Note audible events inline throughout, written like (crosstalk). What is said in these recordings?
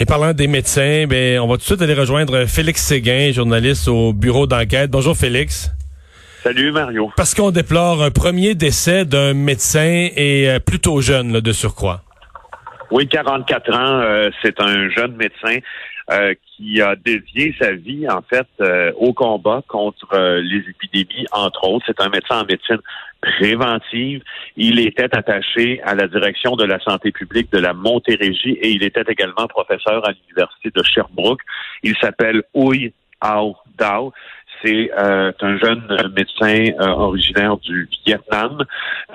Et parlant des médecins, ben, on va tout de suite aller rejoindre Félix Séguin, journaliste au bureau d'enquête. Bonjour Félix. Salut Mario. Parce qu'on déplore un premier décès d'un médecin et euh, plutôt jeune là, de surcroît. Oui, 44 ans, euh, c'est un jeune médecin euh, qui a dédié sa vie en fait au combat contre les épidémies, entre autres. C'est un médecin en médecine préventive. Il était attaché à la direction de la santé publique de la Montérégie et il était également professeur à l'université de Sherbrooke. Il s'appelle Ouy Ao Dao. C'est euh, un jeune médecin euh, originaire du Vietnam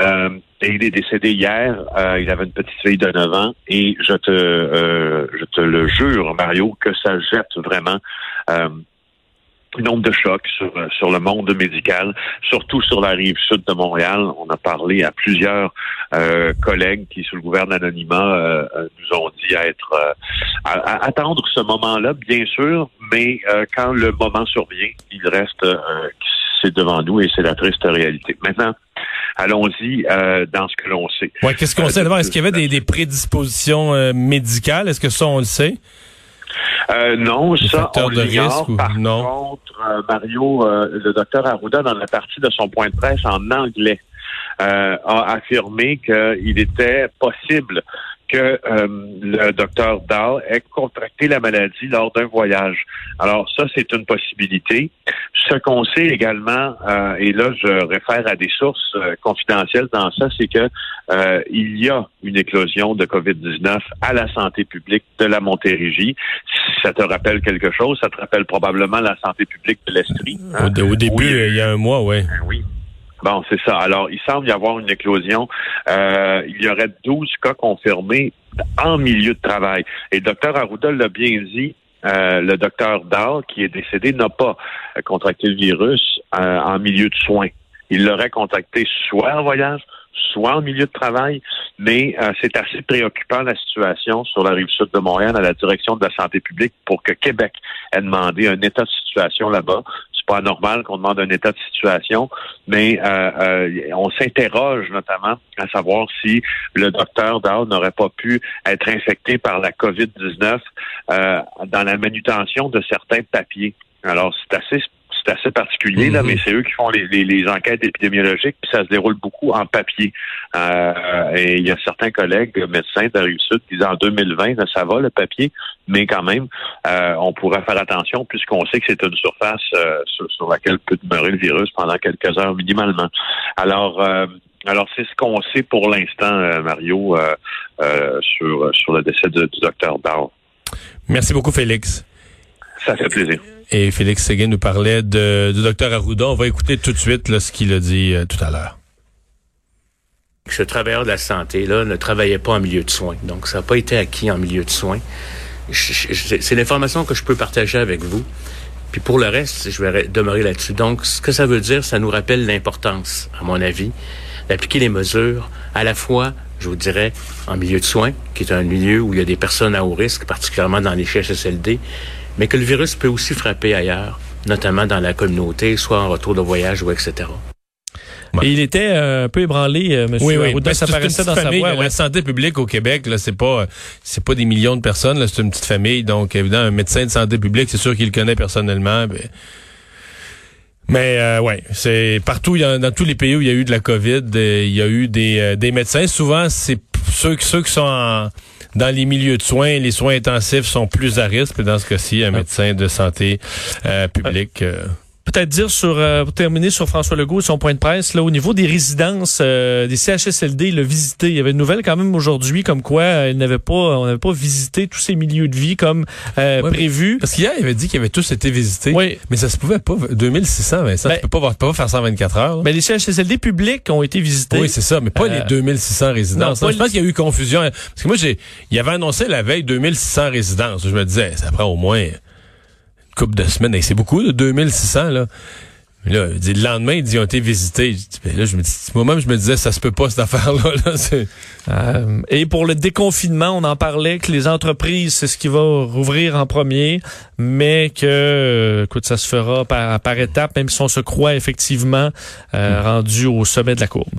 euh, et il est décédé hier. il avait une petite fille de 9 ans et je te, je te le jure, Mario, que ça jette vraiment nombre de chocs sur, euh, sur le monde médical, surtout sur la rive sud de Montréal. On a parlé à plusieurs euh, collègues qui, sous le gouvernement anonymat, euh, nous ont dit à être à, attendre ce moment-là, bien sûr, mais quand le moment survient, il reste c'est devant nous et c'est la triste réalité. Maintenant, allons-y dans ce que l'on sait. Ouais, qu'est-ce qu'on sait? D'abord? Est-ce qu'il y avait des, des prédispositions médicales? Est-ce que ça, on le sait? Euh, non, ça, on l'ignore. Par non? contre, euh, Mario, euh, le docteur Arruda, dans la partie de son point de presse en anglais, a affirmé qu'il était possible que euh, le docteur Dahl ait contracté la maladie lors d'un voyage. Alors ça, c'est une possibilité. Ce qu'on sait également, euh, et là je réfère à des sources euh, confidentielles dans ça, c'est que il y a une éclosion de COVID-19 à la santé publique de la Montérégie. Si ça te rappelle quelque chose, ça te rappelle probablement la santé publique de l'Estrie. Hein? Au, début, il y a un mois, ouais. Ben oui. Bon, c'est ça. Alors, il semble y avoir une éclosion. Euh, il y aurait 12 cas confirmés en milieu de travail. Et le docteur Arruda l'a bien dit, euh, le docteur Dahl, qui est décédé, n'a pas contracté le virus euh, en milieu de soins. Il l'aurait contacté soit en voyage, soit en milieu de travail, mais c'est assez préoccupant la situation sur la rive sud de Montréal à la direction de la santé publique pour que Québec ait demandé un état de situation là-bas pas normal qu'on demande un état de situation, mais euh, euh, on s'interroge notamment à savoir si le docteur Dow n'aurait pas pu être infecté par la COVID-19 euh, dans la manutention de certains papiers. Alors, c'est assez c'est assez particulier, là, mhm. mais c'est eux qui font les, les, enquêtes épidémiologiques, puis ça se déroule beaucoup en papier. Euh, et il y a certains collègues médecins de la Rive-Sud qui disent en 2020, ça va le papier, mais quand même, euh, on pourrait faire attention puisqu'on sait que c'est une surface euh, sur, laquelle peut demeurer le virus pendant quelques heures minimalement. Alors, alors c'est ce qu'on sait pour l'instant, Mario, sur, sur le décès du, docteur Barr. Merci beaucoup, Félix. Ça fait plaisir. Et Félix Séguin nous parlait de, du docteur Arruda. On va écouter tout de suite là, ce qu'il a dit euh, tout à l'heure. Ce travailleur de la santé là ne travaillait pas en milieu de soins, donc ça n'a pas été acquis en milieu de soins. C'est l'information que je peux partager avec vous. Puis pour le reste, je vais demeurer là-dessus. Donc, ce que ça veut dire, ça nous rappelle l'importance, à mon avis, d'appliquer les mesures à la fois, je vous dirais, en milieu de soins, qui est un milieu où il y a des personnes à haut risque, particulièrement dans les CHSLD, mais que le virus peut aussi frapper ailleurs, notamment dans la communauté, soit en retour de voyage ou etc. Et il était euh, un peu ébranlé, euh, M. Oui, oui. Ben, ça paraissait dans sa voix. La santé publique au Québec, là, c'est pas, c'est pas des millions de personnes. c'est une petite famille, donc évidemment, un médecin de santé publique, c'est sûr qu'il le connaît personnellement. Ben. Mais euh, ouais, c'est partout dans tous les pays où il y a eu de la COVID, il y a eu des, des médecins. Souvent, c'est ceux, ceux qui sont en dans les milieux de soins, les soins intensifs sont plus à risque. Dans ce cas-ci, un ah. médecin de santé euh, publique. Euh, peut-être dire sur euh, pour terminer sur François Legault et son point de presse là au niveau des résidences euh, des CHSLD il a visité il y avait une nouvelle quand même aujourd'hui comme quoi euh, il n'avait pas on n'avait pas visité tous ces milieux de vie comme prévu. parce qu'hier il avait dit qu'ils avaient tous été visités. Oui. mais ça se pouvait pas 2600 Vincent ben, tu peux pas, pas faire ça en 24 heures mais ben, les CHSLD publics ont été visités. Oui c'est ça mais pas les 2600 résidences. je pense qu'il y a eu confusion parce que moi j'ai il avait annoncé la veille 2600 résidences. Je me disais ça prend au moins couple de semaines. C'est beaucoup, de 2600, là. Là, le lendemain, ils ont été visités. Ben là, je me dis, moi-même, je me disais, ça se peut pas, cette affaire-là. (laughs) euh, et pour le déconfinement, on en parlait que les entreprises, c'est ce qui va rouvrir en premier, mais que, euh, écoute, ça se fera par, par étapes, même si on se croit effectivement euh, rendu au sommet de la courbe.